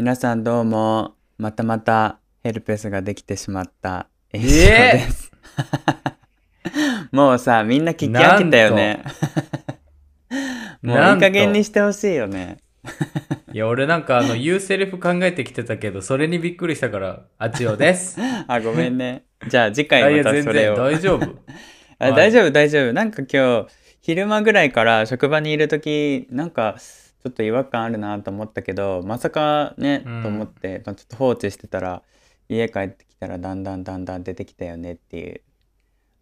皆さんどうも、またまたヘルペスができてしまったえ炎症です。もうさ、みんな聞き飽きたよね。もういない加減にしてほしいよね。いや、俺なんかあの、言うセリフ考えてきてたけど、それにびっくりしたから、あちおです。あ、ごめんね。じゃあ次回またそれを。大丈夫。あはい大丈夫大丈夫なんか今日昼間ぐらいから職場にいる時なんかちょっと違和感あるなと思ったけどまさかね、うん。と思って、まあちょっと放置してたら家帰ってきたらだんだんだんだん出てきたよねっていう。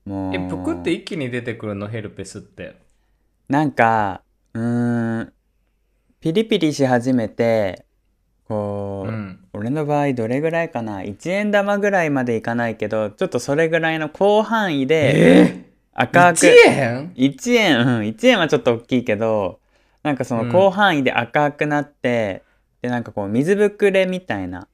もう。え、ぷくって一気に出てくるの、ヘルペスって。なんかうーんピリピリし始めてこう、うん。俺の場合どれぐらいかな？1円玉ぐらいまでいかないけどちょっとそれぐらいの広範囲でえ赤く、1円？1円、うん、1円はちょっと大きいけど、なんかそのうん広範囲で赤くなって、で、なんかこう水ぶくれみたいな、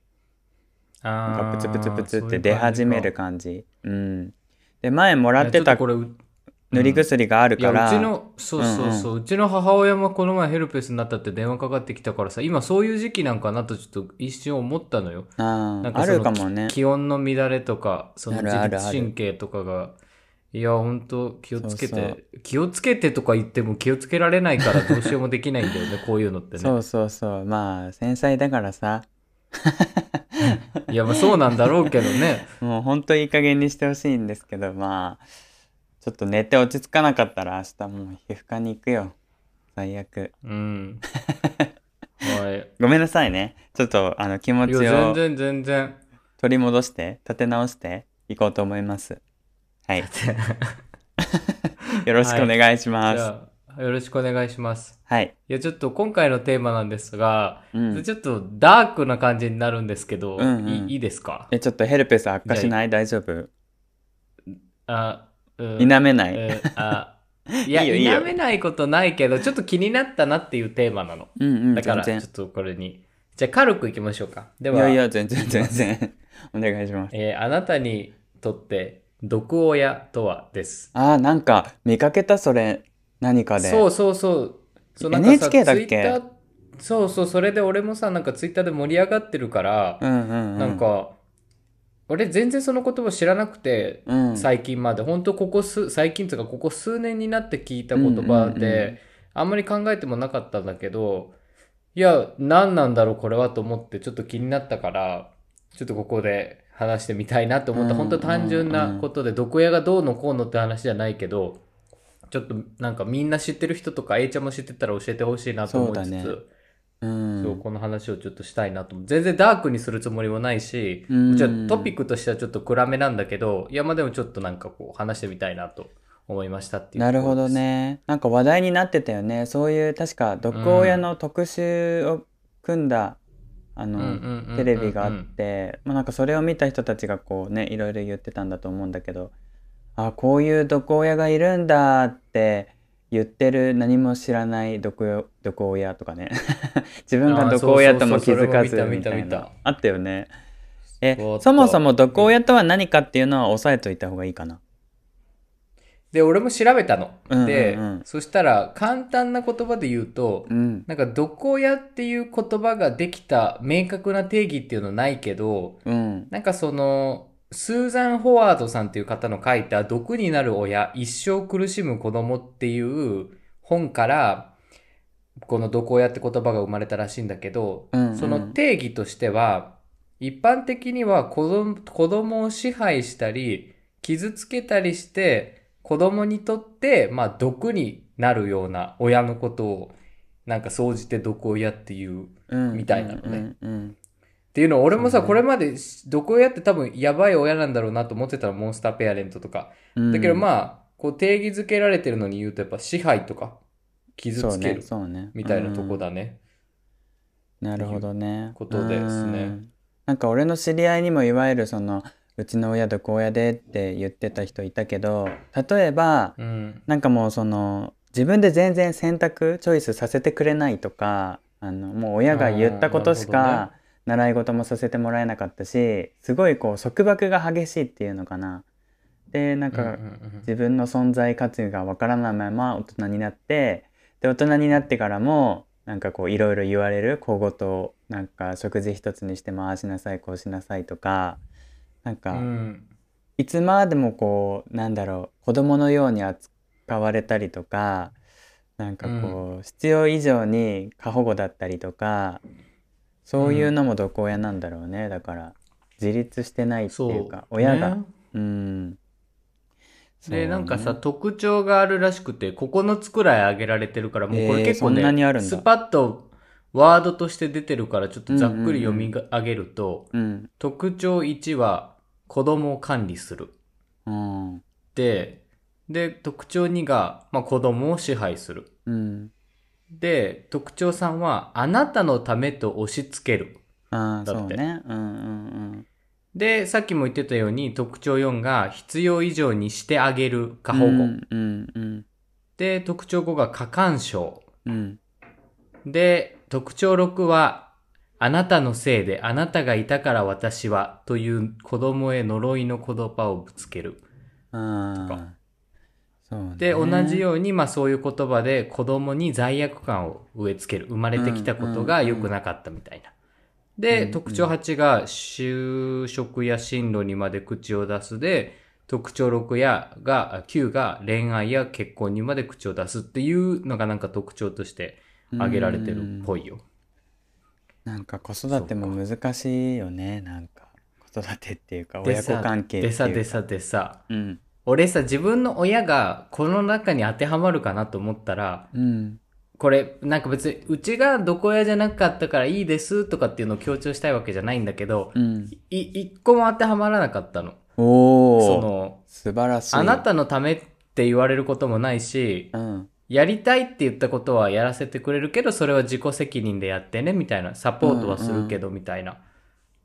なんかプツプツプツって出始める感じ。うん。で、前もらってた塗り薬があるから、うちの、そうそうそう、うちの母親もこの前ヘルペスになったって電話かかってきたからさ、今そういう時期なんかなとちょっと一瞬思ったのよ。あなんかそのるかもね。気温の乱れとか、その自律神経とかが、いや、ほんと気をつけてそうそう気をつけてとか言っても気をつけられないからどうしようもできないんだよね、こういうのってね。そうそうそう。まあ、繊細だからさ、いや、まあそうなんだろうけどね。もうほんといい加減にしてほしいんですけど、まあ、ちょっと寝て落ち着かなかったら明日もう皮膚科に行くよ。最悪。うん。はい。ごめんなさいね。ちょっとあの気持いちをや、全然全然。取り戻して立て直していこうと思いますはい。よろしくお願いします。じゃあ、よろしくお願いします。はい、いや、ちょっと今回のテーマなんですが、うん、ちょっとダークな感じになるんですけど、うんうん。いいいいですか？えちょっとヘルペス悪化しない？大丈夫？あ、うん。否めない、えーあいや いい否めないことないけどちょっと気になったなっていうテーマなの。うんうんだからちょっとこれに。じゃあ軽くいきましょうか。でいはやいや全然全然。お願いします。えーあなたにとって毒親とはです。あーなんか見かけたそれ何かで。そうそうそう。そうなんかさ NHK だっけ？そうそうそれで俺もさなんかツイッターで盛り上がってるから、うんうんうん。なんか俺全然その言葉知らなくて、うん。最近まで。本当ここ数最近というかここ数年になって聞いた言葉で、うんうんうん。あんまり考えてもなかったんだけどいや何なんだろうこれはと思ってちょっと気になったからちょっとここで話してみたいなと思った、うん本当単純なことで毒親がどうのこうのって話じゃないけどちょっとなんかみんな知ってる人とか A ちゃんも知ってたら教えてほしいなと思いつつそうだね。そううんこの話をちょっとしたいなと全然ダークにするつもりもないし、うん。じゃあトピックとしてはちょっと暗めなんだけどいやまあでもちょっとなんかこう話してみたいなと思いましたっていうなるほどね。なんか話題になってたよね。そういう確か毒親の特集を組んだ、あのテレビがあって、まあ、なんかそれを見た人たちがこうねいろいろ言ってたんだと思うんだけどあこういう毒親がいるんだって言ってる何も知らない毒よ毒親とかね。自分が毒親とも気づかずみたいな。あったよね。えそもそも毒親とは何かっていうのは押さえといた方がいいかなで俺も調べたの、うんうんうん。でそしたら簡単な言葉で言うと、うん。なんか毒親っていう言葉ができた明確な定義っていうのはないけどうん。なんかその、スーザン・ホワードさんっていう方の書いた毒になる親、一生苦しむ子供っていう本から、この毒親って言葉が生まれたらしいんだけど、うんうん。その定義としては、一般的には子供子供を支配したり、傷つけたりして、子供にとって、まあ毒になるような親のことを、なんか総じて毒親っていううん。みたいなのね。っていうのを俺もさ、これまで毒親って多分やばい親なんだろうなと思ってたらモンスターペアレントとか。うん。だけどまあ、こう定義づけられてるのに言うとやっぱ支配とか傷つけるそうねみたいなとこだ、だね。うん。なるほどね。ことですね。うん。なんか俺の知り合いにもいわゆるそのうちの親毒親でって言ってた人いたけど例えばうん。なんかもうその自分で全然選択チョイスさせてくれないとかあのもう親が言ったことしか習い事もさせてもらえなかったしすごいこう束縛が激しいっていうのかな。でなんか自分の存在価値がわからないまま大人になってで大人になってからもなんかこういろいろ言われる小言なんか食事一つにしてもああしなさいこうしなさいとかなんうかん。いつまでもこうなんだろう子供のように扱われたりとかなんかこう、必要以上に過保護だったりとかそういうのも毒親なんだろうね。だから自立してないっていうか親が。ねうん。で、ね。なんかさ、特徴があるらしくて、9つくらい挙げられてるから、もうこれ結構ね、えースパッとワードとして出てるから、ちょっとざっくり読み上げると、うん。特徴1は、子供を管理する。うんで、で、特徴2が、まあ、子供を支配する。うんで、特徴3は、あなたのためと押し付ける。だってそうねうんうんで、さっきも言ってたように、特徴4が、必要以上にしてあげる過うん保護。うんうんうんで、特徴5が過干渉。うんで、特徴6は、あなたのせいで、あなたがいたから私は、という子供へ呪いの言葉をぶつける。ああとかそうねで、同じように、まあそういう言葉で子供に罪悪感を植え付ける。生まれてきたことが良くなかったみたいな。で、うん特徴8が、就職や進路にまで口を出すで、特徴6やが、9が恋愛や結婚にまで口を出すっていうのがなんか特徴として挙げられてるっぽいよ。なんか子育ても難しいよね。なんか子育てっていうか親子関係っていうでかさでさでさ、うん。俺さ、自分の親がこの中に当てはまるかなと思ったら、うん。これ、なんか別に、うちがどこ親じゃなかったからいいですとかっていうのを強調したいわけじゃないんだけど、うん。い、一個も当てはまらなかったの。おおその、素晴らしい。あなたのためって言われることもないし、うんやりたいって言ったことはやらせてくれるけど、それは自己責任でやってね、みたいな。サポートはするけど、みたいな。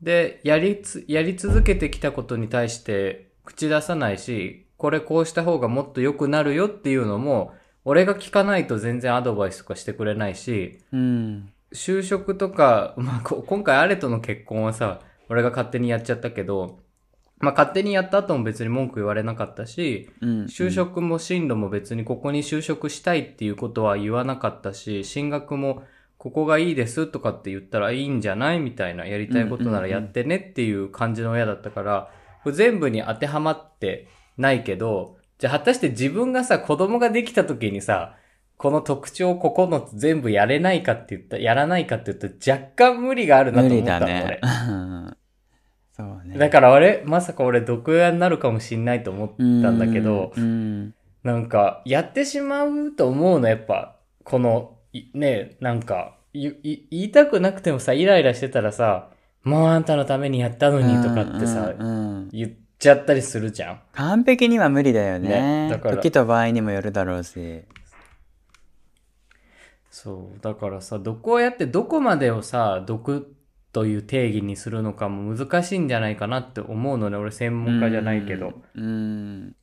で、やりつ、やり続けてきたことに対して口出さないし、これこうした方がもっと良くなるよっていうのも、俺が聞かないと全然アドバイスとかしてくれないし、うん就職とか、まあ、こ今回アレとの結婚はさ、俺が勝手にやっちゃったけど、まあ、勝手にやった後も別に文句言われなかったし、うん就職も進路も別にここに就職したいっていうことは言わなかったし、進学もここがいいですとかって言ったらいいんじゃないみたいな、やりたいことならやってねっていう感じの親だったから、全部に当てはまってないけど、じゃあ果たして自分がさ、子供ができた時にさ、この特徴9つ全部やれないかって言った、やらないかって言ったら若干無理があるなと無理思ったの、だね俺。そうねだから俺、まさか俺毒親になるかもしんないと思ったんだけど、うんなんか、やってしまうと思うの、やっぱ。この、いね、なんか、言いたくなくてもさ、イライラしてたらさ、もうあんたのためにやったのにとかってさ、うんうんうん言っちゃったりするじゃん。完璧には無理だよねねだから時と場合にもよるだろうしそう。だからさ、毒親ってどこまでをさ、毒という定義にするのかも難しいんじゃないかなって思うのね。俺専門家じゃないけど。うんうん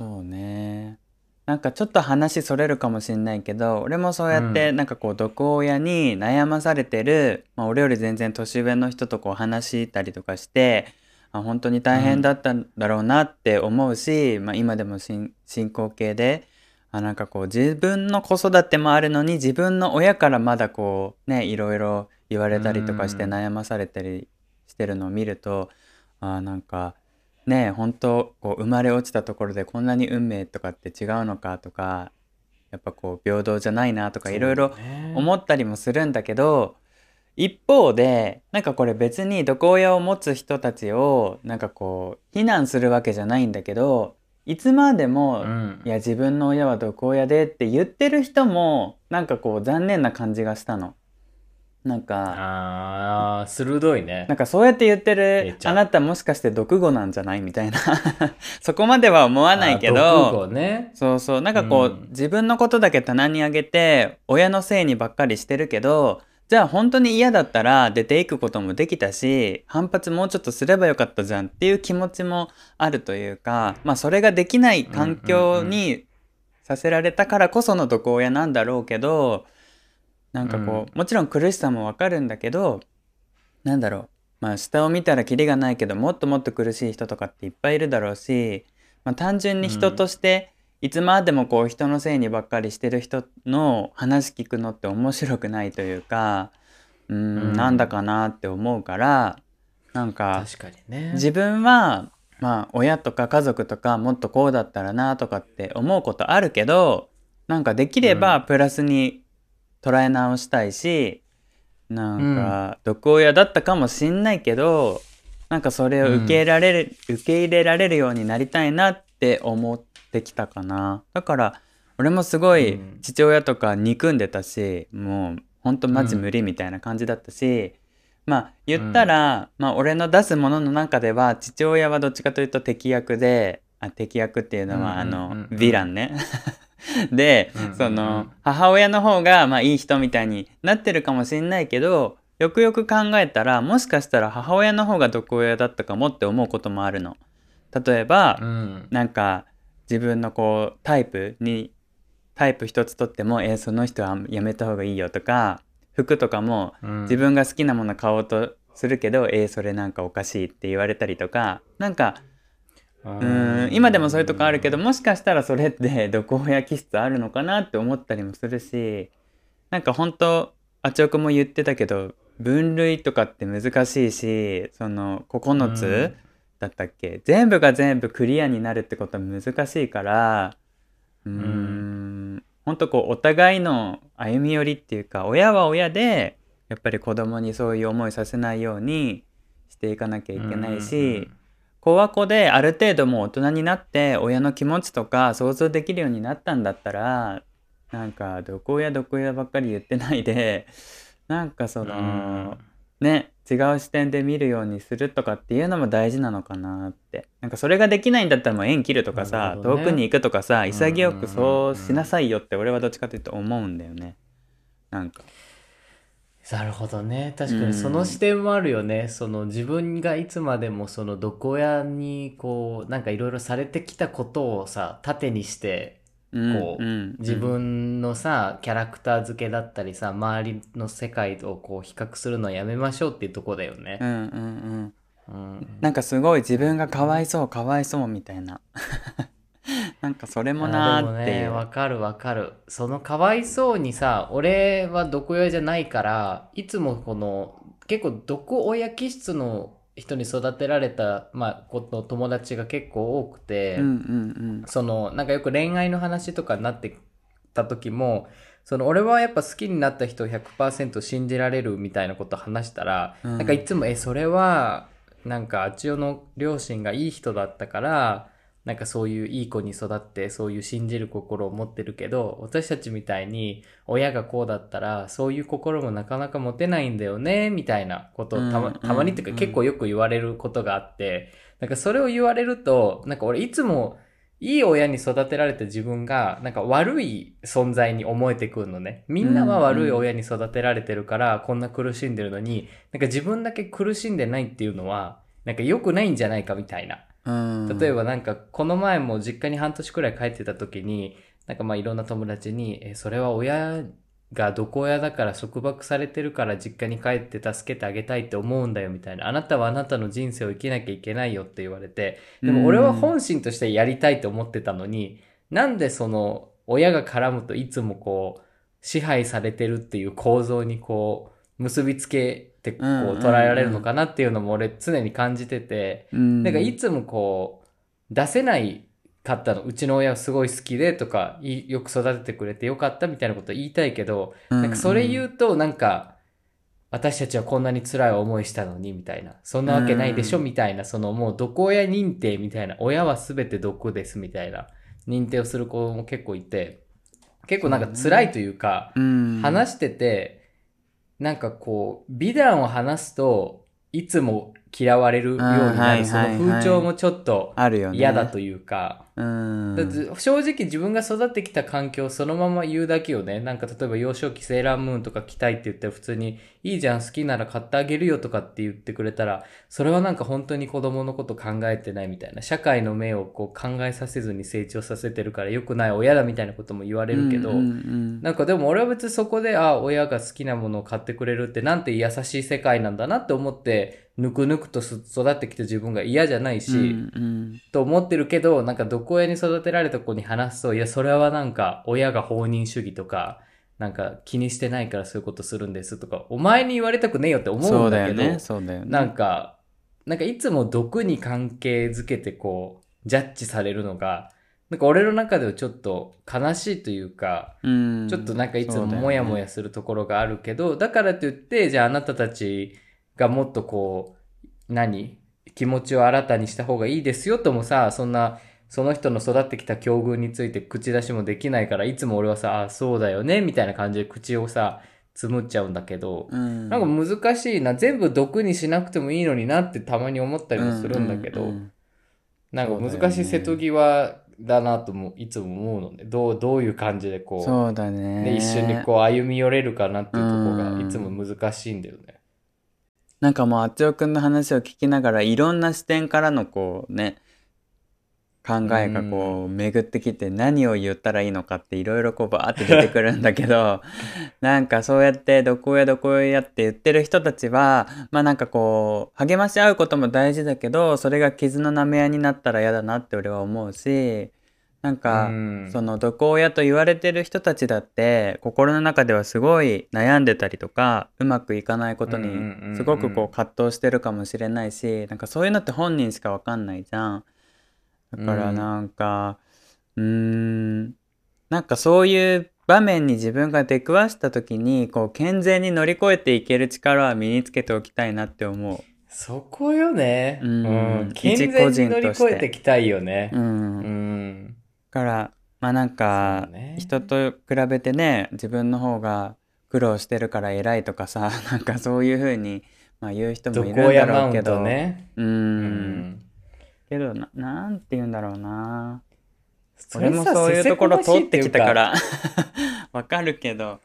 そうねなんかちょっと話それるかもしんないけど俺もそうやってうなんかこう毒親に悩まされてる、まあ、俺より全然年上の人とこう話したりとかしてあ本当に大変だったんだろうなって思うし、まあ、今でも進進行形であなんかこう自分の子育てもあるのに自分の親からまだこうねいろいろ言われたりとかしてうん悩まされたりしてるのを見るとあなんかね本当こう生まれ落ちたところでこんなに運命とかって違うのかとかやっぱこう平等じゃないなとかいろいろ思ったりもするんだけど一方でなんかこれ別に毒親を持つ人たちをなんかこう非難するわけじゃないんだけどいつまでも、うんい。や自分の親は毒親でって言ってる人もなんかこう残念な感じがしたの。なんかあー、鋭いね。なん。かそうやって言ってえるえちゃん。あなたもしかして毒語なんじゃないみたいな。そこまでは思わないけあ毒ど語ね。そうそう。なんかこう、うん。自分のことだけ棚に上げて親のせいにばっかりしてるけどじゃあ本当に嫌だったら出ていくこともできたし反発もうちょっとすればよかったじゃんっていう気持ちもあるというかまあそれができない環境にさせられたからこその毒親なんだろうけどなんかこう、もちろん苦しさもわかるんだけどなんだろう。まあ下を見たらキリがないけどもっともっと苦しい人とかっていっぱいいるだろうし、まあ、単純に人としていつまでもこう人のせいにばっかりしてる人の話聞くのって面白くないというかうんなんだかなって思うからなんか確かにね。自分はまあ親とか家族とかもっとこうだったらなとかって思うことあるけどなんかできればプラスに捉え直したいし、なんか毒親だったかもしんないけどなんかそれを受け入れられる、受け入れられるようになりたいなって思ってきたかな。だから俺もすごいうん。父親とか憎んでたし、もうほんとマジ無理みたいな感じだったし、まあ言ったら、まあ俺の出すものの中では父親はどっちかというと敵役であ敵役っていうのは、うんうんうんあのうんヴィランね で、うんうんうんその母親の方がまあいい人みたいになってるかもしんないけどよくよく考えたらもしかしたら母親の方が毒親だったかもって思うこともあるの。例えば、うん。なんか自分のこうタイプにタイプ一つとっても「えーその人はやめた方がいいよ」とか服とかもうん自分が好きなもの買おうとするけど「えーそれなんかおかしい」って言われたりとかなんかうーん今でもそういうとこあるけどもしかしたらそれって 毒親気質あるのかなって思ったりもするしなんか本当あちおくも言ってたけど分類とかって難しいしその9つだったっけ、全部が全部クリアになるってことは難しいからうーん本当こうお互いの歩み寄りっていうか親は親でやっぱり子供にそういう思いさせないようにしていかなきゃいけないし、子は子である程度もう大人になって親の気持ちとか想像できるようになったんだったらなんかどこやどこやばっかり言ってないで なんかその、ね違う視点で見るようにするとかっていうのも大事なのかなって。なんかそれができないんだったらもう縁切るとかなさ、ね。遠くに行くとかさん。潔くそうしなさいよって俺はどっちかというと思うんだよね。なんかなるほどね。確かうんにその視点もあるよね。その自分がいつまでもその毒親にこうなんかいろいろされてきたことをさ盾にしてうんこううん自分のさキャラクター付けだったりさ周りの世界とこう比較するのはやめましょうっていうとこだよねう。んうんうんうんなんかすごい自分がかわいそうかわいそうみたいななんかそれもなーっていう、ねわかるわかる。そのかわいそうにさ俺は毒親じゃないからいつもこの結構毒親気質の人に育てられた、まあ、この友達が結構多くて、うんうんそのなんかよく恋愛の話とかになってた時もその俺はやっぱ好きになった人を100%信じられるみたいなこと話したら、うん。なんかいつも「えそれはなんかあちおの両親がいい人だったからなんかそういういい子に育ってそういう信じる心を持ってるけど私たちみたいに親がこうだったらそういう心もなかなか持てないんだよねみたいなことをたまうんたまにっていうかうん。結構よく言われることがあってなんかそれを言われるとなんか俺いつもいい親に育てられた自分がなんか悪い存在に思えてくるのね。みんなは悪い親に育てられてるからこんな苦しんでるのになんか自分だけ苦しんでないっていうのはなんか良くないんじゃないかみたいな。うん例えばなんかこの前も実家に半年くらい帰ってた時になんかまあいろんな友達に「えそれは親が毒親だから束縛されてるから実家に帰って助けてあげたいって思うんだよみたいな。あなたはあなたの人生を生きなきゃいけないよって言われて。でも俺は本心としてやりたいと思ってたのになんでその親が絡むといつもこう支配されてるっていう構造にこう結びつけてこううんうんうん捉えられるのかなっていうのも俺常に感じてて。うん。なんかいつもこう出せないかったのうちの親はすごい好きでとかいよく育ててくれてよかったみたいなこと言いたいけど、なんかそれ言うとなんか私たちはこんなに辛い思いしたのにみたいな。そんなわけないでしょうんみたいなそのもう毒親認定みたいな親は全て毒ですみたいな認定をする子も結構いて。結構なんか辛いというかうん。話しててなんかこう美談を話すといつも嫌われるようにないるその風潮もちょっと嫌だというか、うん。だって正直自分が育ってきた環境をそのまま言うだけよね。なんか例えば幼少期セーラームーンとか着たいって言ったら普通にいいじゃん好きなら買ってあげるよとかって言ってくれたらそれはなんか本当に子供のこと考えてないみたいな社会の目をこう考えさせずに成長させてるから良くない親だみたいなことも言われるけど、うんうんうん。なんかでも俺は別にそこで、あ、親が好きなものを買ってくれるってなんて優しい世界なんだなって思って、ぬくぬくとす育ってきた自分が嫌じゃないし、うんうん。と思ってるけど、なんか毒親に育てられた子に話すと、いや、それはなんか親が放任主義とか、なんか気にしてないからそういうことするんですとか、お前に言われたくねえよって思そううんだだけど、よね。そうだよね。なんか、なんかいつも毒に関係づけてこう、ジャッジされるのが、なんか俺の中ではちょっと悲しいというか、うん。ちょっとなんかいつもモヤモヤするところがあるけど、だからといって、じゃああなたたちがもっとこう、何？気持ちを新たにした方がいいですよともさ、そんな、その人の育ってきた境遇について口出しもできないから、いつも俺はさ、あ、そうだよね、みたいな感じで口をさ、つむっちゃうんだけど、うん。なんか難しいな、全部毒にしなくてもいいのになってたまに思ったりもするんだけど、ううんなんうだよね。難しい瀬戸際だなともいつも思うので、どう、どういう感じでこう、そうだね。ね、一緒にこう歩み寄れるかなっていうとこがいつも難しいんだよね。なんかもうあっちおくんの話を聞きながらいろんな視点からのこうね考えがこう巡ってきて何を言ったらいいのかっていろいろこうバーって出てくるんだけど なんかそうやってどこやどこやって言ってる人たちはまあなんかこう励まし合うことも大事だけどそれが傷の舐め合いになったら嫌だなって俺は思うしなんか、うん。その毒親と言われてる人たちだって心の中ではすごい悩んでたりとかうまくいかないことにすごくこう葛藤してるかもしれないしなんかそういうのって本人しかわかんないじゃん。だからなんかうーんなんかそういう場面に自分が出くわした時にこう健全に乗り越えていける力は身につけておきたいなって思う。そこよね。うんうん。健全に人乗り越えていきたいよねう。んうん。だからまあなんか、ね人と比べてね自分の方が苦労してるから偉いとかさ なんかそういう風にまあ言う人もいるんだろうけどトね。ううんん。けどななんて言うんだろうな。それさ俺もそういうところ通ってきたか。ら。わかるけど。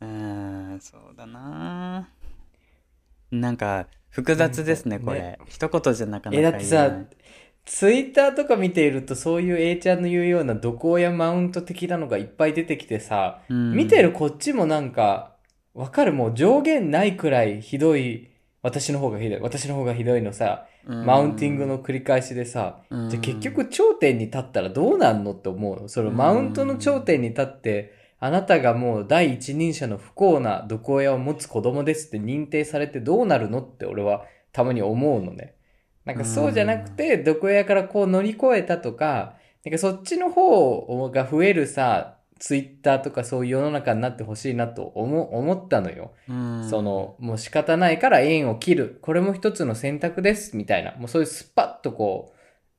うーんそうだな。なんか複雑ですねこれ。一言じゃなかなえ、かだってさ言えない、ツイッターとか見ているとそういう A ちゃんの言うような毒親マウント的なのがいっぱい出てきてさ、うん。見てるこっちもなんか、わかる。もう上限ないくらいひどい、私の方がひどい、私の方がひどいのさ、うんマウンティングの繰り返しでさ、うん。じゃあ結局頂点に立ったらどうなんのって思うの？そのマウントの頂点に立って、あなたがもう第一人者の不幸な毒親を持つ子供ですって認定されてどうなるのって俺はたまに思うのね。なんかそうじゃなくて、毒親からこう乗り越えたとか、なんかそっちの方が増えるさ、ツイッターとかそういう世の中になってほしいなと思思ったのよ。うんその、もう仕方ないから縁を切る。これも一つの選択です。みたいな。もうそういうスパッとこ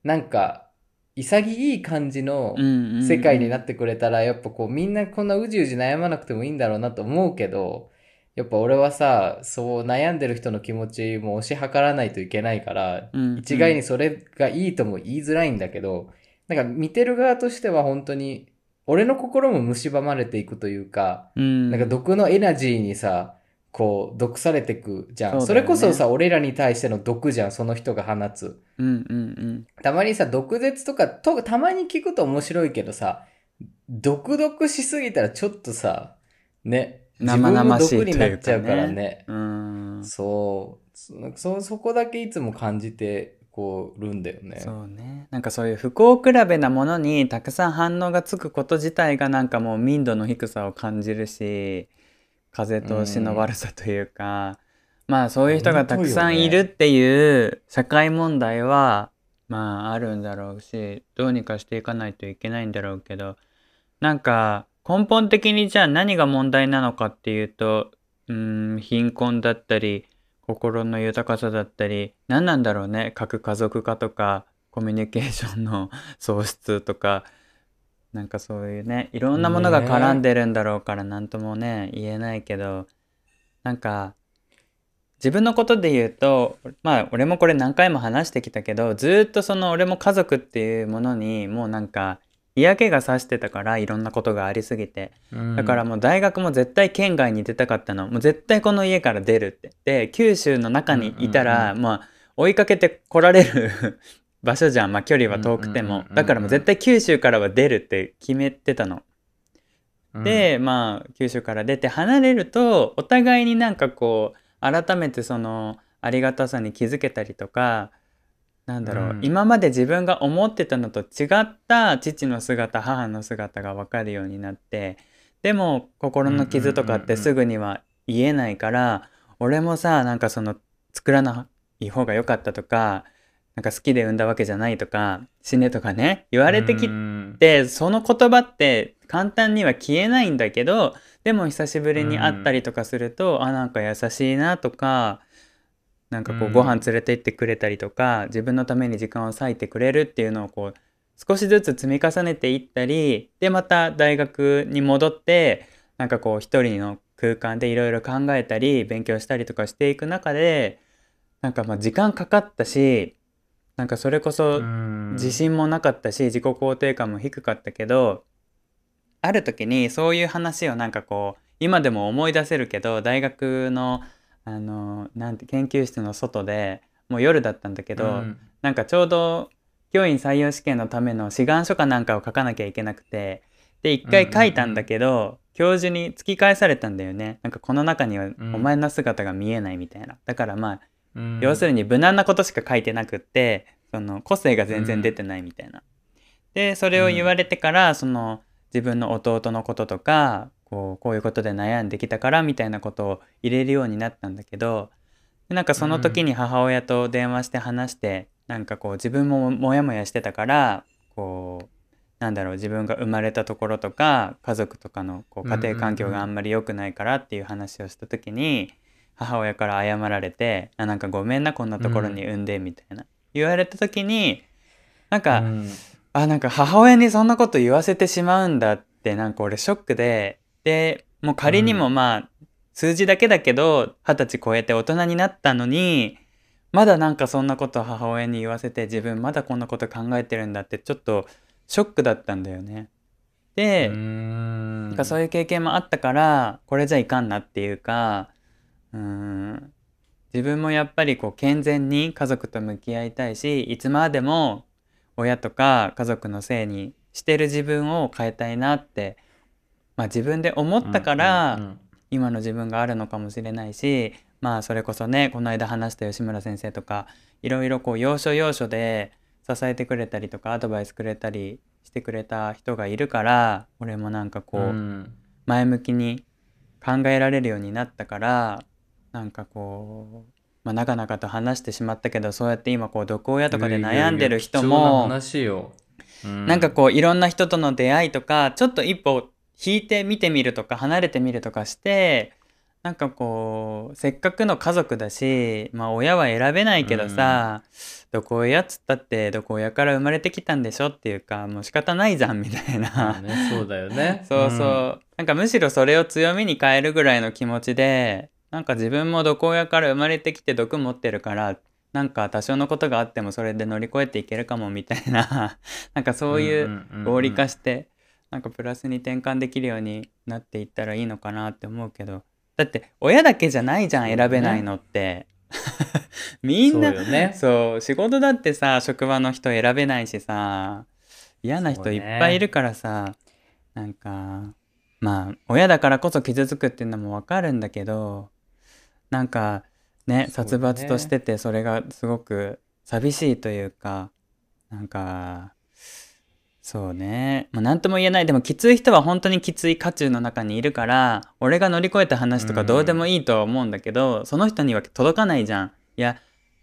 う、なんか、潔い感じのうんうんうん世界になってくれたら、やっぱこう、みんなこんなうじうじ悩まなくてもいいんだろうなと思うけど、やっぱ俺はさ、そう悩んでる人の気持ちも推し量らないといけないから、うん一概にそれがいいとも言いづらいんだけど、なんか見てる側としては本当に、俺の心も蝕まれていくというか、うんなんか毒のエナジーにさ、こう、毒されてくじゃん。そ,、ねれこそさ、俺らに対しての毒じゃん、その人が放つ。うんうんうんたまにさ、毒舌とか、と、たまに聞くと面白いけどさ、毒々しすぎたらちょっとさ、ね、自分も生々しい毒になっちゃうからというね。うんそうそ、そ、そこだけいつも感じて、こ、るんだよね。そうね。なんかそういう不幸比べなものにたくさん反応がつくこと自体がなんかもう民度の低さを感じるし風通しの悪さというか、まあそういう人がたくさんいるっていう社会問題はまああるんだろうしどうにかしていかないといけないんだろうけど。なんか根本的にじゃあ何が問題なのかっていうとうん貧困だったり心の豊かさだったり何なんだろうね核家族化とかコミュニケーションの 喪失とかなんかそういうねいろんなものが絡んでるんだろうから何ともね言えないけどなんか自分のことで言うとまあ俺もこれ何回も話してきたけどずっとその俺も家族っていうものにもうなんか嫌気がさしてたからいろんなことがありすぎて。うん。だからもう大学も絶対県外に出たかったの。もう絶対この家から出るって。で九州の中にいたら、うんまあ追いかけて来られる 場所じゃん。まあ距離は遠くても。だからもう絶対九州からは出るって決めてたの。うん。でまあ九州から出て離れるとお互いになんかこう改めてそのありがたさに気づけたりとかなんだろう、うん。今まで自分が思ってたのと違った父の姿母の姿が分かるようになってでも心の傷とかってすぐには言えないから、俺もさなんかその作らない方が良かったとかなんか好きで産んだわけじゃないとか死ねとかね言われてきうん。てその言葉って簡単には消えないんだけどでも久しぶりに会ったりとかすると、あなんか優しいなとかなんかこううん。ご飯連れて行ってくれたりとか、自分のために時間を割いてくれるっていうのをこう少しずつ積み重ねていったりでまた大学に戻ってなんかこう一人の空間でいろいろ考えたり勉強したりとかしていく中でなんかまあ時間かかったしなんかそれこそうん。自信もなかったし自己肯定感も低かったけどある時にそういう話をなんかこう今でも思い出せるけど大学のあのなんて研究室の外でもう夜だったんだけど、うん。なんかちょうど教員採用試験のための志願書かなんかを書かなきゃいけなくてで一回書いたんだけど、教授に突き返されたんだよね。なんかこの中にはん。お前の姿が見えないみたいな、だからまあうん。要するに無難なことしか書いてなくってその個性が全然出てないみたいな。でそれを言われてから、その自分の弟のこととかこうこういうことで悩んできたからみたいなことを入れるようになったんだけどでなんかその時に母親と電話して話して、なんかこう自分もモヤモヤしてたからこうなんだろう自分が生まれたところとか家族とかのこう家庭環境があんまり良くないからっていう話をした時に母親から謝られて「あなんかごめんなこんなところに産んで」みたいな、言われた時になんか、うん。あなんか母親にそんなこと言わせてしまうんだってなんか俺ショックででもう仮にもまあ、数字だけだけど二十歳超えて大人になったのにまだなんかそんなこと母親に言わせて自分まだこんなこと考えてるんだってちょっとショックだったんだよね。で、うんなんかそういう経験もあったからこれじゃいかんなっていうかうーん自分もやっぱりこう健全に家族と向き合いたいしいつまでも親とか家族のせいにしてる自分を変えたいなって、まあ、自分で思ったから、うんうん今の自分があるのかもしれないしまあそれこそねこの間話した吉村先生とかいろいろこう要所要所で支えてくれたりとかアドバイスくれたりしてくれた人がいるから俺もなんかこう、うん。前向きに考えられるようになったからなんかこう、まあ、長々と話してしまったけどそうやって今こう毒親とかで悩んでる人いやいやいなんかこういろんな人との出会いとかちょっと一歩引いて見てみるとか離れてみるとかしてなんかこうせっかくの家族だしまあ親は選べないけどさ、どこ親っつったってどこ親から生まれてきたんでしょっていうかもう仕方ないじゃんみたいな。まあね、そうだよね。そうそう、なんかむしろそれを強みに変えるぐらいの気持ちでなんか自分も毒親から生まれてきて毒持ってるからなんか多少のことがあってもそれで乗り越えていけるかもみたいな。なんかそういう合理化してなんかプラスに転換できるようになっていったらいいのかなって思うけど。だって親だけじゃないじゃん選べないのって。みんなそね。そう仕事だってさ職場の人選べないしさ嫌な人いっぱいいるからさ、なんかまあ親だからこそ傷つくっていうのもわかるんだけどなんかね。殺伐としててそれがすごく寂しいというかなんかそうね。まあ何とも言えない。でもきつい人は本当にきつい渦中の中にいるから俺が乗り越えた話とかどうでもいいとは思うんだけど、その人には届かないじゃん。いや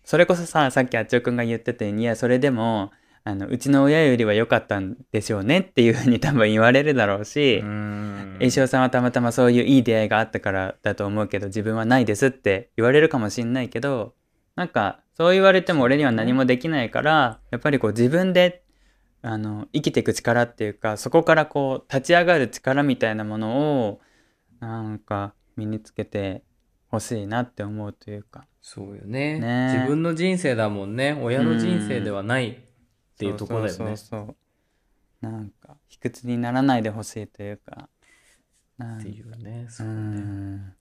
それこそささっきあっちおくんが言ってていやそれでもあのうちの親よりは良かったんでしょうねっていうふうに多分言われるだろうし、うん。栄翔さんはたまたまそういういい出会いがあったからだと思うけど自分はないですって言われるかもしんないけどなんかそう言われても俺には何もできないからやっぱりこう自分であの生きていく力っていうかそこからこう立ち上がる力みたいなものをなんか身につけてほしいなって思うというか。そうよね。ね。自分の人生だもんね。親の人生ではないっていうところだよね。そうそうそう。そうなんか卑屈にならないでほしいというか。っていうね。うそうね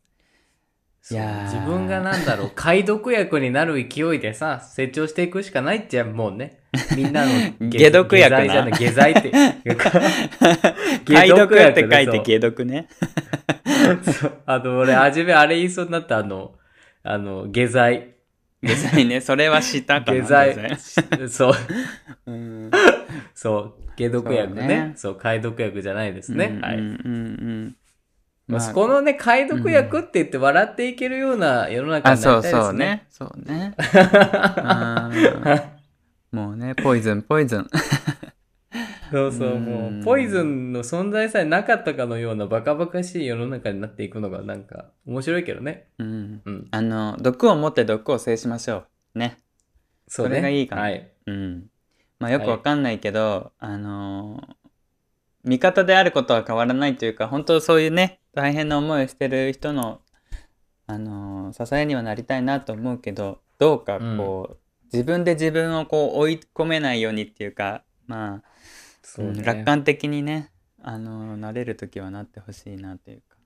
いやー。自分がなんだろう。解読役になる勢いでさ成長していくしかないっちゃもうねみんなの解読役な下剤じゃない下剤って 解読って書いてそう解読ね。そうあの、俺、はじめあれ言いそうになった、あの、あの、下剤。下剤ね。それはしたかな。下剤剤。そう、うん。そう、解毒薬ね。そうねそう、解毒薬じゃないですね。はい。うんうんうんまあそこのね、解読役って言って笑っていけるような世の中あ、になりたそいうですそうね。ね。そうね。うんもうね、ポイズン、ポイズン。そうそう、うんもう、ポイズンの存在さえなかったかのようなバカバカしい世の中になっていくのがなんか面白いけどね。うん。うん。あの、毒を持って毒を制しましょう。ね。そうね。それがいいかなはい。うん。まあよくわかんないけど、あのー味方であることは変わらないというか、本当そういうね、大変な思いをしてる人の、あのー支えにはなりたいなと思うけど、どうかこう、自分で自分をこう追い込めないようにっていうか、まあ、そう楽観的にね、あのーなれる時はなってほしいなというか。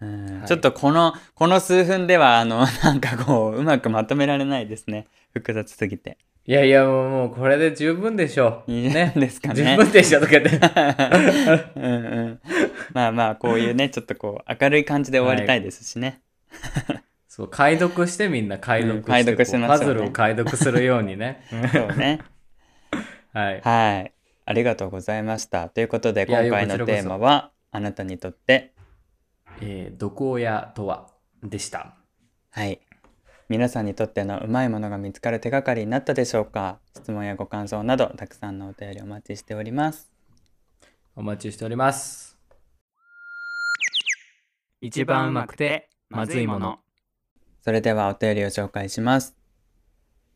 うんはいちょっとこの、この数分では、あの、なんかこう、うまくまとめられないですね。複雑すぎて。いやいや、もう、もうこれで十分でしょう。いいね。ですかね。十分でしょとか言って。うんうん、まあまあこういうねちょっとこう明るい感じで終わりたいですしね、そう、解読してみんな解読して、うん解読しましょうね。こパズルを解読するようにね。そうね。はい。はい。ありがとうございました。ということでいや今回のこちらこそ。テーマはあなたにとってえー、毒親とはでした。はい。皆さんにとってのうまいものが見つかる手がかりになったでしょうか。質問やご感想などたくさんのお便りお待ちしております。お待ちしております。一番うまくてまずいものそれではお便りを紹介します。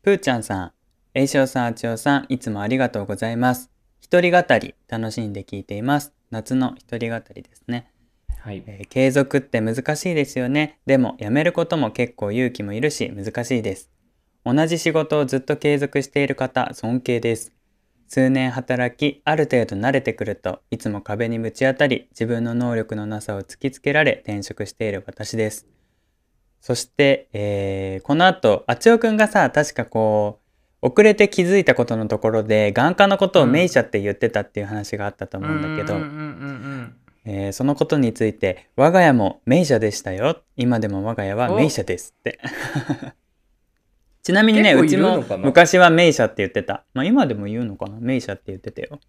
ぷーちゃんさん、えいしょうさん、あちおさん、いつもありがとうございます。一人語り、楽しんで聞いています。夏の一人語りですね、はい。えー継続って難しいですよね。でも、やめることも結構勇気もいるし、難しいです。同じ仕事をずっと継続している方、尊敬です。数年働き、ある程度慣れてくるといつも壁にぶち当たり、自分の能力のなさを突きつけられ転職している私です。そして、えーこの後、あちおくんがさ、確かこう、遅れて気づいたことのところで、眼科のことを名医者って言ってたっていう話があったと思うんだけど、えーそのことについて、我が家も名医者でしたよ。今でも我が家は名医者ですって。ちなみにね、うちも昔は名医者って言ってた。まあ今でも言うのかな？名医者って言ってたよ。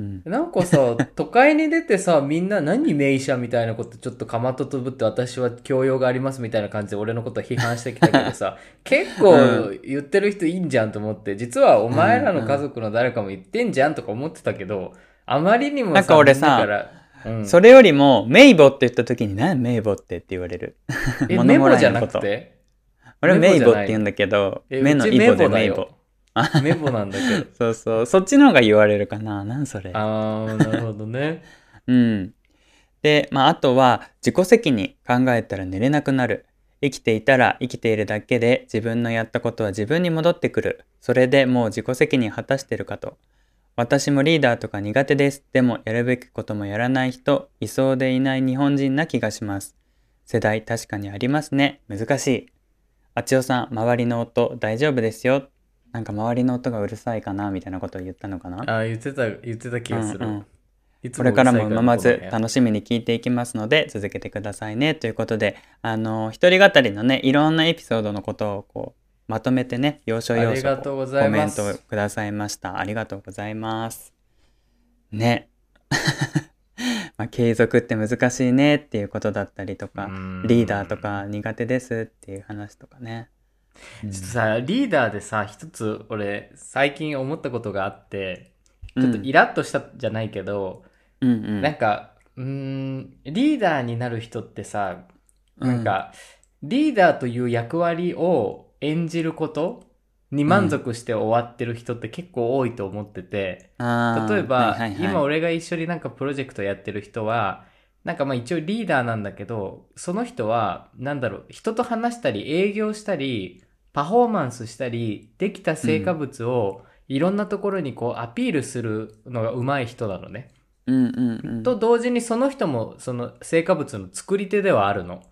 うん。うん。なんかさ、都会に出てさ、みんな何名医者みたいなことちょっとかまととぶって私は教養がありますみたいな感じで俺のこと批判してきたけどさ、結構言ってる人いいんじゃんと思って、実はお前らの家族の誰かも言ってんじゃんとか思ってたけど、あまりにもなんか俺さうん、それよりも、名簿って言った時に、何名簿ってって言われる。え、物メモじゃなくて？俺は名簿って言うんだけど、え目のイボで名簿。メモなんだけど。そうそう。そっちの方が言われるかな。なんそれ。あー、なるほどね。うん。で、まあ、あとは、自己責任考えたら寝れなくなる。生きていたら生きているだけで自分のやったことは自分に戻ってくる。それでもう自己責任果たしてるかと。私もリーダーとか苦手です。でもやるべきこともやらない人、いそうでいない日本人な気がします。世代確かにありますね。難しい。あちおさん、周りの音大丈夫ですよ。なんか周りの音がうるさいかなみたいなことを言ったのかな？あー、言ってた、言ってた気がする。うんうん。これからも飲まず楽しみに聞いていきますので続けてくださいねということであの一人語りのねいろんなエピソードのことをこうまとめてね要所要所コメン。トをくださいました。ありがとうございます。ね。まあ継続って難しいねっていうことだったりとかうん。リーダーとか苦手ですっていう話とかね、うんちょっとさ、リーダーでさ、一つ俺、最近思ったことがあって、ちょっとイラッとしたじゃないけど、うんうん。なんか、うーん、リーダーになる人ってさ、なんか、リーダーという役割を演じることに満足して終わってる人って結構多いと思ってて、あー。例えば、はいはいはい。今俺が一緒になんかプロジェクトやってる人は、なんかまあ一応リーダーなんだけど、その人は、なんだろう、人と話したり営業したり、パフォーマンスしたり、できた成果物をいろんなところにこうアピールするのが上手い人なのね。うんうんうんと同時にその人もその成果物の作り手ではあるの。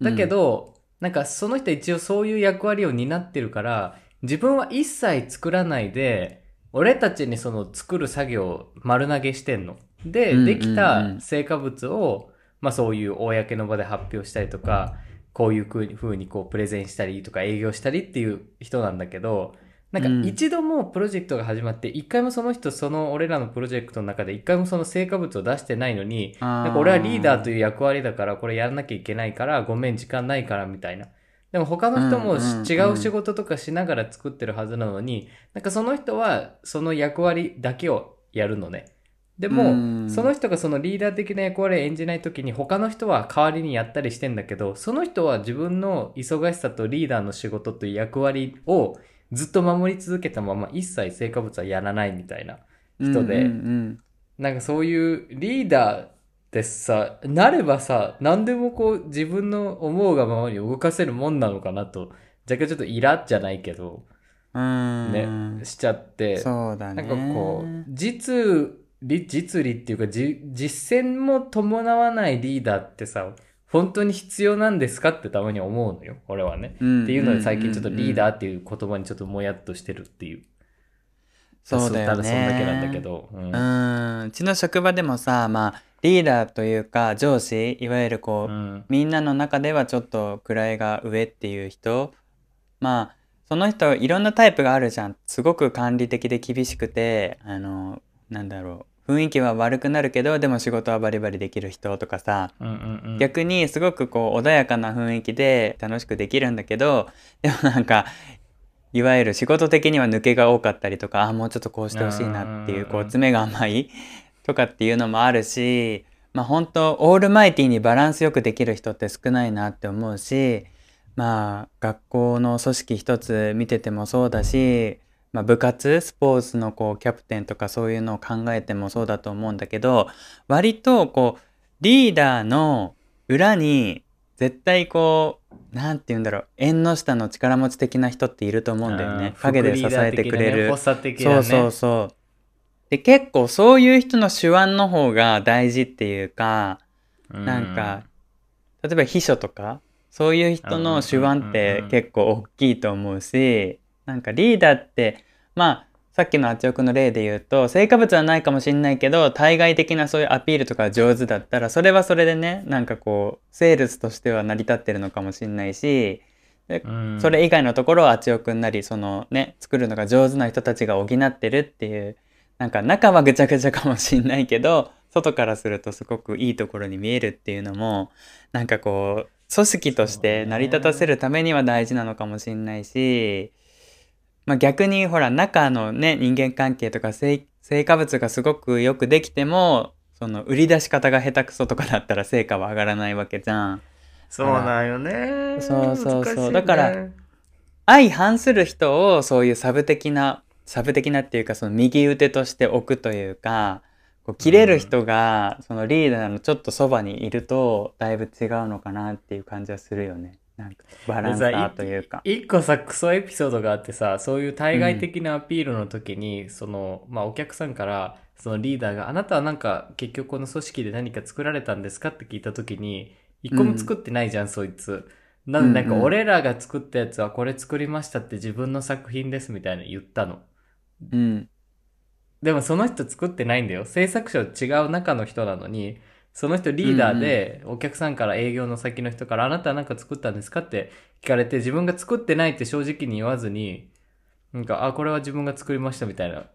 だけど、なんかその人一応そういう役割を担ってるから、自分は一切作らないで、俺たちにその作る作業を丸投げしてんの。で、うんうんうんできた成果物を、まあそういう公の場で発表したりとか、こういう風にこうプレゼンしたりとか営業したりっていう人なんだけど、なんうんか一度もプロジェクトが始まって、一回もその人、その俺らのプロジェクトの中で一回もその成果物を出してないのに、ななんか俺はリーダーという役割だから、これやらなきゃいけないから、ごめん、時間ないから、みたいな。でも他の人も違う仕事とかしながら作ってるはずなのに、なんかその人はその役割だけをやるのね。でも、うん。その人がそのリーダー的な役割を演じないときに他の人は代わりにやったりしてんだけど、その人は自分の忙しさとリーダーの仕事という役割をずっと守り続けたまま一切成果物はやらないみたいな人で、うんうんなんかそういうリーダーってさ、なればさ、何でもこう自分の思うがままに動かせるもんなのかなと、若干ちょっとイラじゃないけど、うん。ね、うんしちゃって、そうだね。なんかこう、実利、実利っていうか、じ実践も伴わないリーダーってさ、本当に必要なんですかってたまに思うのよ、俺はね。うんっていうので最近ちょっとリーダーーっていう言葉にちょっともやっとしてるっていう。そうだよね。ただそんだけなんだけど。うん。うん。うちの職場でもさまあリーダーというか上司いわゆるこう、うん。みんなの中ではちょっと位が上っていう人。まあその人いろんなタイプがあるじゃん。すごく管理的で厳しくてあのなんだろう雰囲気は悪くなるけどでも仕事はバリバリできる人とかさうんうんうん。逆にすごくこう穏やかな雰囲気で楽しくできるんだけどでもなんかいわゆる仕事的には抜けが多かったりとかあもうちょっとこうしてほしいなっていうこう詰めが甘いとかっていうのもあるしまあ本当オールマイティにバランスよくできる人って少ないなって思うしまあ学校の組織一つ見ててもそうだし、まあ、部活スポーツのこうキャプテンとかそういうのを考えてもそうだと思うんだけど割とこうリーダーの裏に絶対こうなんて言うんだろう縁の下の力持ち的な人っていると思うんだよね。陰で支えてくれる、そうそうそう。で結構そういう人の手腕の方が大事っていうかなんか、例えば秘書とかそういう人の手腕って結構大きいと思うしなんかリーダーってまあさっきのあっちおくんの例で言うと成果物はないかもしれないけど対外的なそういうアピールとか上手だったらそれはそれでねなんかこうセールスとしては成り立ってるのかもしれないしでうん。それ以外のところはあちおくんなりそのね作るのが上手な人たちが補ってるっていうなんか中はぐちゃぐちゃかもしんないけど外からするとすごくいいところに見えるっていうのもなんかこう組織として成り立たせるためには大事なのかもしんないし、まあ、逆にほら中のね人間関係とか成成果物がすごくよくできてもその売り出し方が下手くそとかだったら成果は上がらないわけじゃん。そうなんよね。そうそうそうねだから相反する人をそういうサブ的なサブ的なっていうかその右腕として置くというかこう切れる人がそのリーダーのちょっとそばにいるとだいぶ違うのかなっていう感じはするよねなんかバランサーというか。一個さ、クソエピソードがあってさ、そういう対外的なアピールの時に、その、まあ、お客さんから、そのリーダーが、あなたはなんか、結局この組織で何か作られたんですかって聞いた時に、一個も作ってないじゃん、そいつ。なんで、なんか、うんうん俺らが作ったやつはこれ作りましたって自分の作品ですみたいな言ったの。うんでもその人作ってないんだよ。制作者違う中の人なのに、その人リーダーで、お客さんから営業の先の人から、あなたは何か作ったんですかって聞かれて、自分が作ってないって正直に言わずに、なんか、あ、これは自分が作りましたみたいな、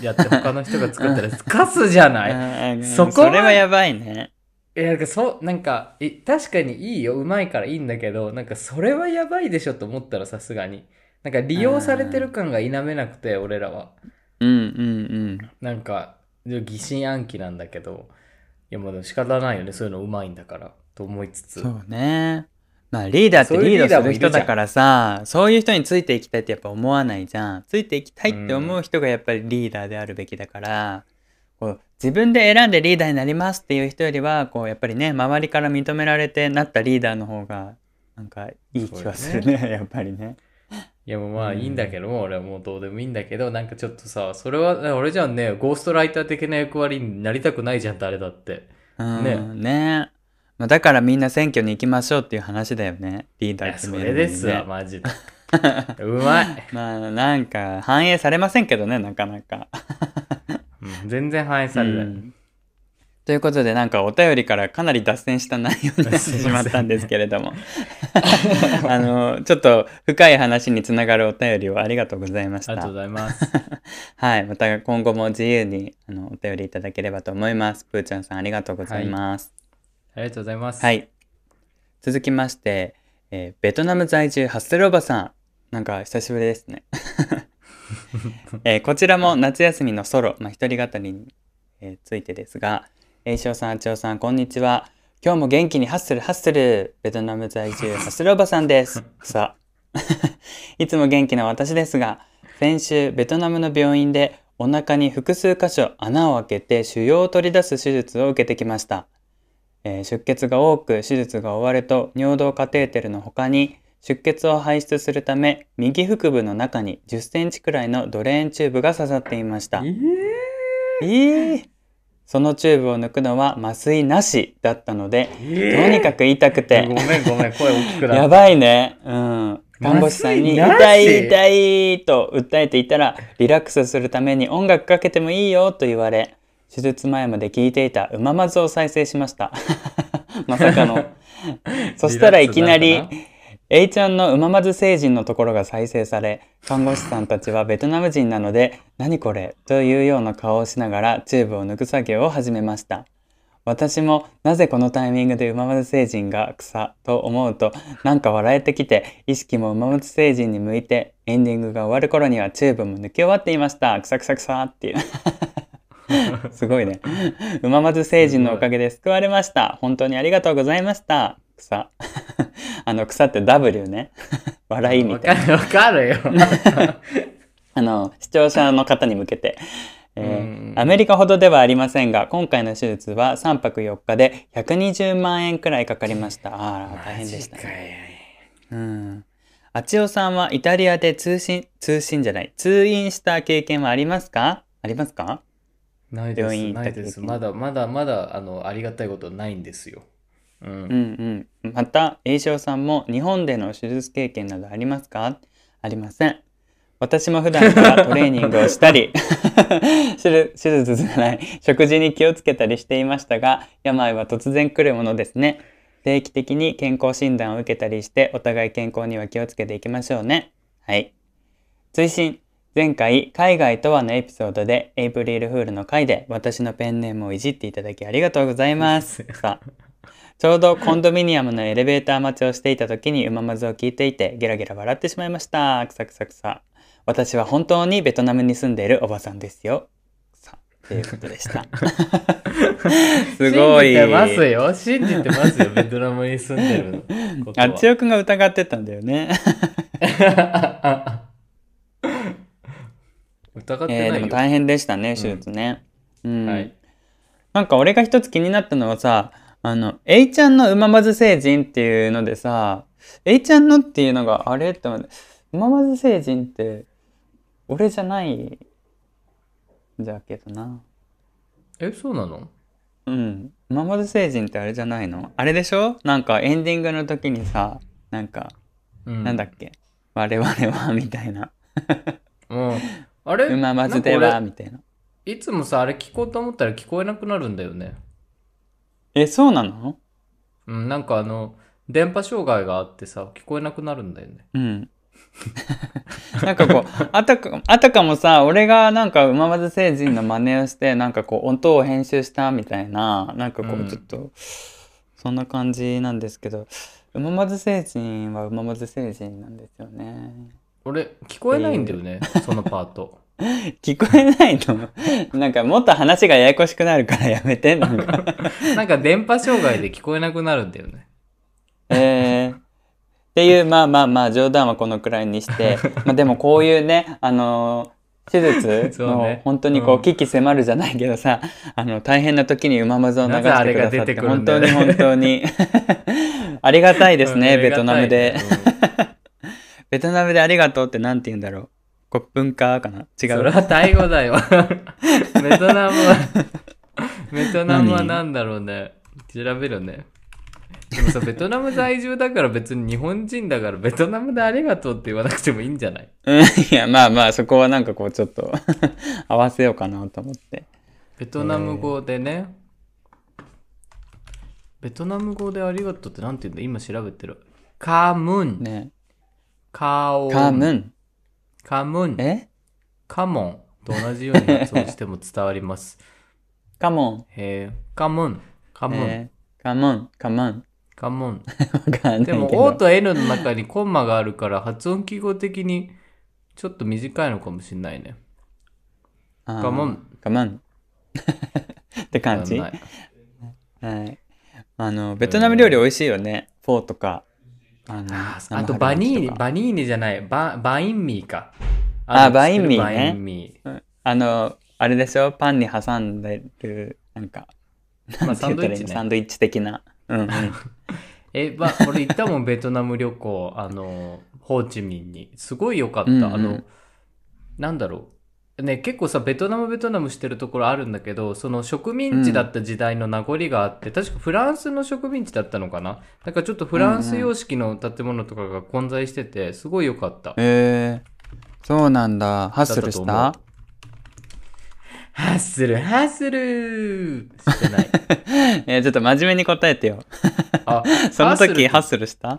やって他の人が作ったら、カスじゃない そこそれはやばいね。いや、なんかそう、なんか、え、確かにいいよ、うまいからいいんだけど、なんかそれはやばいでしょと思ったらさすがに。なんか利用されてる感が否めなくて、俺らは。うんうんなんか、疑心暗鬼なんだけど、いやもう仕方ないよね、そういうのうまいんだから、と思いつつ。うん。そうね。まあリーダーってリードする人だからさそういう人についていきたいってやっぱ思わないじゃん。ついていきたいって思う人がやっぱりリーダーであるべきだから、こう自分で選んでリーダーになりますっていう人よりはこうやっぱりね周りから認められてなったリーダーの方がなんかいい気がするね やっぱりね。いやもうまあうんいいんだけども、俺はもうどうでもいいんだけど、なんかちょっとさ、それは、俺じゃんね、ゴーストライター的な役割になりたくないじゃん、誰だって。うんねねまあ、だからみんな選挙に行きましょうっていう話だよねリーダー決めるねれですわ、マジで。うまい、まあなんか反映されませんけどねなかなか。うん全然反映されない。うんということでなんかお便りからかなり脱線した内容になってしまったんですけれども。あのちょっと深い話につながるお便りをありがとうございました。ありがとうございます。はいまた今後も自由にあのお便りいただければと思います。プーちゃんさんありがとうございます。ありがとうございます。はい、続きまして、えーベトナム在住ハッスルおばさん。なんか久しぶりですね、えーこちらも夏休みのソロ、まあ、一人語りに、えーついてですが栄翔さん、あちおさん、こんにちは。今日も元気にハッスルハッスル。ベトナム在住ハッスルおばさんです。さあ。いつも元気な私ですが、先週ベトナムの病院でお腹に複数箇所穴を開けて腫瘍を取り出す手術を受けてきました。えー出血が多く手術が終わると尿道カテーテルの他に出血を排出するため右腹部の中に10センチくらいのドレーンチューブが刺さっていました。ええーそのチューブを抜くのは麻酔なしだったので、ーとにかく痛くてご、めんごめん、声大きくなやっばいね。うん。看護師さんに、痛い痛いと訴えていたら、リラックスするために音楽かけてもいいよと言われ、手術前まで聞いていたうままずを再生しました。まさかの。そしたらいきなりリラックスなのか、A ちゃんのうままず星人のところが再生され、看護師さんたちはベトナム人なので、何これというような顔をしながらチューブを抜く作業を始めました。私もなぜこのタイミングでうままず成人が草と思うとなんか笑えてきて意識もうままず成人に向いてエンディングが終わる頃にはチューブも抜き終わっていました。くさくさくさっていう。すごいね。うままず成人のおかげで救われました。本当にありがとうございました。草。あの草って W ね。笑いみたいな。わかるわかるよ。あの、視聴者の方に向けて。えーうんアメリカほどではありませんが、今回の手術は3泊4日で120万円くらいかかりました。あら、大変でしたね。うん。あちおさんはイタリアで通信、通信じゃない、通院した経験はありますか？ありますか？ないです。病院行った経験ないです。まだまだまだ、あの、ありがたいことないんですよ。うん。うんうん。また、栄翔さんも日本での手術経験などありますか？ありません。私も普段からトレーニングをしたり 手術、手術じゃない、食事に気をつけたりしていましたが、病は突然来るものですね。定期的に健康診断を受けたりして、お互い健康には気をつけていきましょうね。はい。追伸前回、海外とはのエピソードで、エイプリルフールの回で私のペンネームをいじっていただきありがとうございます。さあ、ちょうどコンドミニアムのエレベーター待ちをしていた時にうままずを聞いていて、ゲラゲラ笑ってしまいました。くさくさくさ。私は本当にベトナムに住んでいるおばさんですよ。さあ、ということでした。すごい。信じてますよ。信じてますよ。ベトナムに住んでる。あっちよくんが疑ってたんだよね。疑ってえ。でも大変でしたね、手術ね。うん。はい。なんか俺が一つ気になったのはさ、あの、A ちゃんのうままず成人っていうのでさ、A ちゃんのっていうのがあれって思って、うままず成人って、俺じゃないんだけどな。え、そうなの？うん。うままず成人ってあれじゃないの？あれでしょ？なんかエンディングの時にさ、なんか、うん。なんだっけ？我々は、みたいな。うん。あれ？うままずでは、みたいな。いつもさ、あれ聞こうと思ったら聞こえなくなるんだよね。え、そうなの？うん、なんかあの、電波障害があってさ、聞こえなくなるんだよね。うん。なんかこう、あたか、あたかもさ、俺がなんか、うままず星人の真似をして、なんかこう、音を編集したみたいな、なんかこうんう、ちょっと、そんな感じなんですけど、うままず星人はうままず星人なんですよね。俺、聞こえないんだよね、そのパート。聞こえないのなんかもっと話がややこしくなるからやめて、なんか。なんか電波障害で聞こえなくなるんだよね。えー、っていう、まあまあまあ、冗談はこのくらいにして、まあでもこういうね、あのー手術のね本当にこう、うん危機迫るじゃないけどさ、あの、大変な時にうままずを流してくださって、なぜあれが出てくる本当に本当に、ありがたいですね、うんベトナムで。。ベトナムでありがとうってなんて言うんだろう。コップンカーかな？違う？んそれう。はタイ語だよ。ベトナムは、ベトナムはなんだろうね。調べるね。でもさ、ベトナム在住だから別に日本人だからベトナムでありがとうって言わなくてもいいんじゃない？うん、いや、まあまあ、そこはなんかこう、ちょっと 合わせようかなと思って。ベトナム語でね、ベトナム語でありがとうってなんて言うんだ？今調べてる。カムン。ね。カオン。カムン。カムン。え？カモンと同じように発音しても伝わります。カモン。えー、カムン。カムン。えーカモン。カモン。カムン。わかんないけど。でも、O と N の中にコンマがあるから、発音記号的にちょっと短いのかもしれないね。あーカモン。カモン。って感じわかんないはい。あの、ベトナム料理美味しいよね。フォーとか。あのああと、パニーニ、パニーニじゃない、ババインミーか。あのバインミーねバインミうんあの、あれでしょパンに挟んでる、なんか、ー。まあ、サンドイッチね。サンドイッチ的な。うんうん。え、まあ、俺行ったもん、ベトナム旅行、あの、ホーチミンに。すごい良かった。うんうんあの、なんだろう。ね、結構さ、ベトナム、ベトナムしてるところあるんだけど、その植民地だった時代の名残があって、確かフランスの植民地だったのかな？なんかちょっとフランス様式の建物とかが混在してて、すごい良かった。えー、そうなんだ。ハッスルした？たハッスル、ハッスルしてない。えーちょっと真面目に答えてよ。あ、その時ハッススルした？ル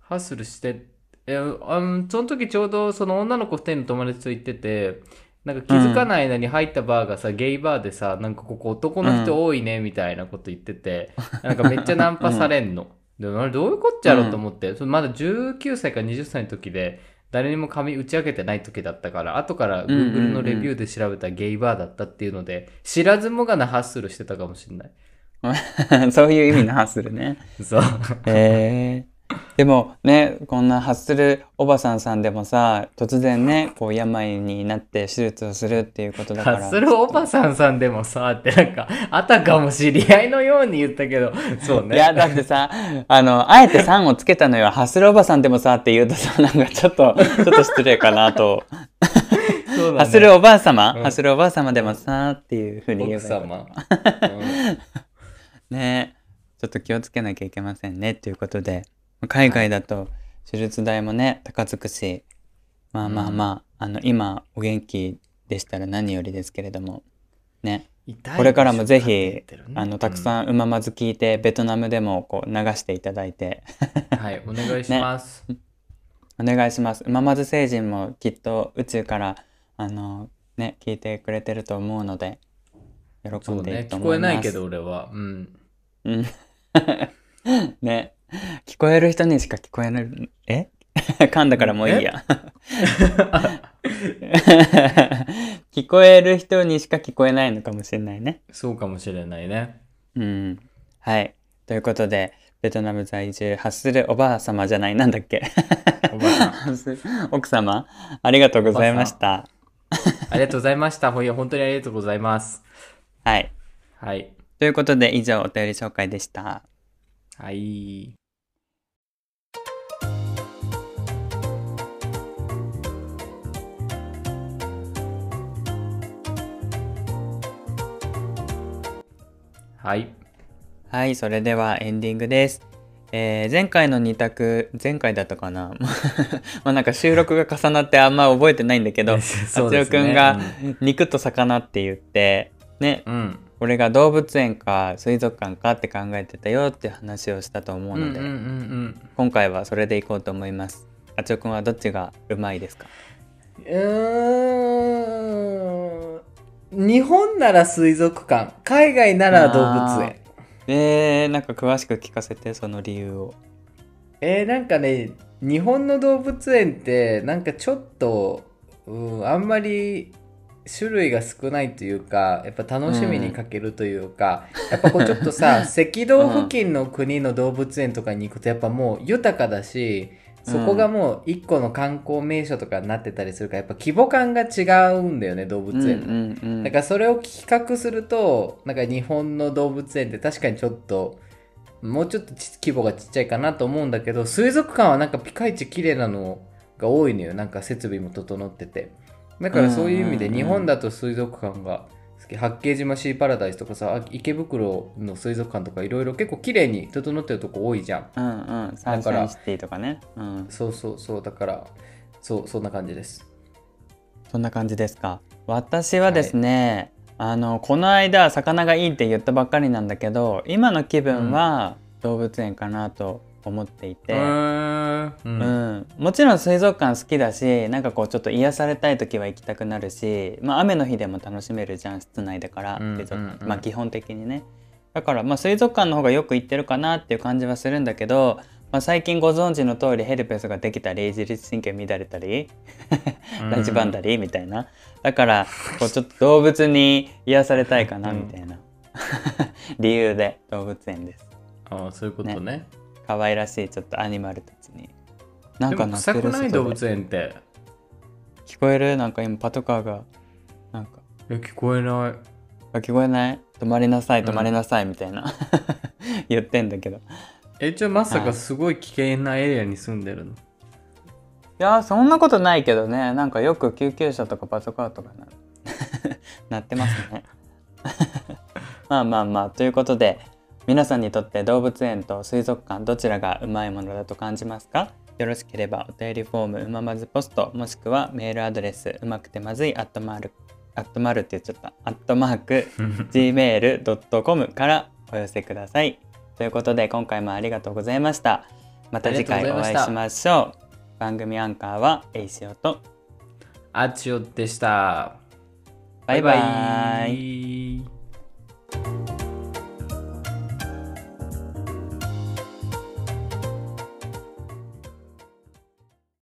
ハッスルして、えあのその時ちょうどその女の子二人の友達と行ってて、なんか気づかない間に入ったバーがさ、ゲイバーでさ、なんかここ男の人多いねみたいなこと言ってて、なんかめっちゃナンパされんの。であれどういうこっちゃろうと思って、それまだ19歳か20歳の時で、誰にも髪打ち明けてない時だったから、後からうんうんうん Google のレビューで調べたらゲイバーだったっていうので、知らずもがなハッスルしてたかもしれない。そういう意味のハッスルね。そう。へえでもね、こんなハッスルおばさんさんでもさ、突然ね、こう病になって手術をするっていうことだから。ハッスルおばさんさんでもさ、ってなんか、あたかも知り合いのように言ったけど、そうね。いや、だってさ、あの、あえて3をつけたのよ。ハッスルおばさんでもさって言うとさ、なんかちょっと、ちょっと失礼かなと。そうだねハッスルおばあ様、うんハッスルおばあ様でもさっていうふうに言え奥ばいいわ様。ねちょっと気をつけなきゃいけませんね。ということで、海外だと手術代もね、高つくし、まあまあまあ、あの、今お元気でしたら何よりですけれども、ね、これからもぜひねあの、たくさんうままず聞いて、ベトナムでもこう流していただいて、うんはい、お願いします。お願いします。うままず星人もきっと宇宙から、あの、ね、聞いてくれてると思うので、喜んね、でいると聞こえ思います。ないけど俺は。うん。うん。ね。聞こえる人にしか聞こえない。え？噛んだからもういいや。聞こえる人にしか聞こえないのかもしれないね。そうかもしれないね。うん。はい。ということで、ベトナム在住、ハッスルおばあ様じゃない、なんだっけ？おばさん。奥様ありがとうございました。ありがとうございました。ほいや、本当にありがとうございます。はい。はい。ということで、以上お便り紹介でした。はい。はい。はい、それではエンディングです。えー前回の2択、前回だったかな？まあなんか収録が重なってあんま覚えてないんだけど、あつよそうですねくんが肉と魚って言って、ね、うん。俺が動物園か水族館かって考えてたよって話をしたと思うので。今回はそれでいこうと思います。あつよくんはどっちがうまいですか？うーん日本なら水族館海外なら動物園。えー、なんか詳しく聞かせて、その理由を。えー、なんかね日本の動物園ってなんかちょっと、うん、あんまり種類が少ないというかやっぱ楽しみにかけるというか、やっぱこうちょっとさ 赤道付近の国の動物園とかに行くとやっぱもう豊かだしそこがもう一個の観光名所とかになってたりするからやっぱ規模感が違うんだよね動物園の。うんうんうん。だからそれを比較するとなんか日本の動物園って確かにちょっともうちょっとち規模がちっちゃいかなと思うんだけど水族館はなんかピカイチ綺麗なのが多いのよ。なんか設備も整ってて。だからそういう意味でうんうんうん日本だと水族館が好き八景島シーパラダイスとかさあ池袋の水族館とかいろいろ結構綺麗に整ってるとこ多いじゃんうんうん、サンシャインシティとかね。うん。そうそうそうだからそうそんな感じですそんな感じですか。私はですね、あのこの間魚がいいって言ったばっかりなんだけど今の気分は動物園かなと思っていて、うー。ん。う。うん。ん、もちろん水族館好きだしなんかこうちょっと癒されたい時は行きたくなるし、まあ、雨の日でも楽しめるじゃん室内だからうん水族館、うん。うんまあ基本的にね。だからまあ水族館の方がよく行ってるかなっていう感じはするんだけど、まあ、最近ご存知の通りヘルペスができたり自律神経乱れたりラジバンダリみたいな。だからこうちょっと動物に癒されたいかなみたいな。理由で動物園です。ああ、そういうことね。可愛らしいちょっとアニマルたちに。なんか鳴ってる臭くない動物園って？聞こえる？なんか今パトカーがなんか。え、聞こえない。あ聞こえない？止まりなさいうん止まりなさいみたいな、言ってんだけど。いえ、じゃあまさはい。かすごい危険なエリアに住んでるの？やそんなことないけどね。なんかよく救急車とかパトカーとかな なってますね。まあまあまあということで皆さんにとって動物園と水族館どちらがうまいものだと感じますか？よろしければお便りフォームうままずポストもしくはメールアドレスうまくてまずいアットマークアットマークって言っちゃったアットマーク gmail.com からお寄せください。ということで今回もありがとうございました。また次回お会いしましょう。番組アンカーはエイシオとあちよでした。バイバイ。バイバイ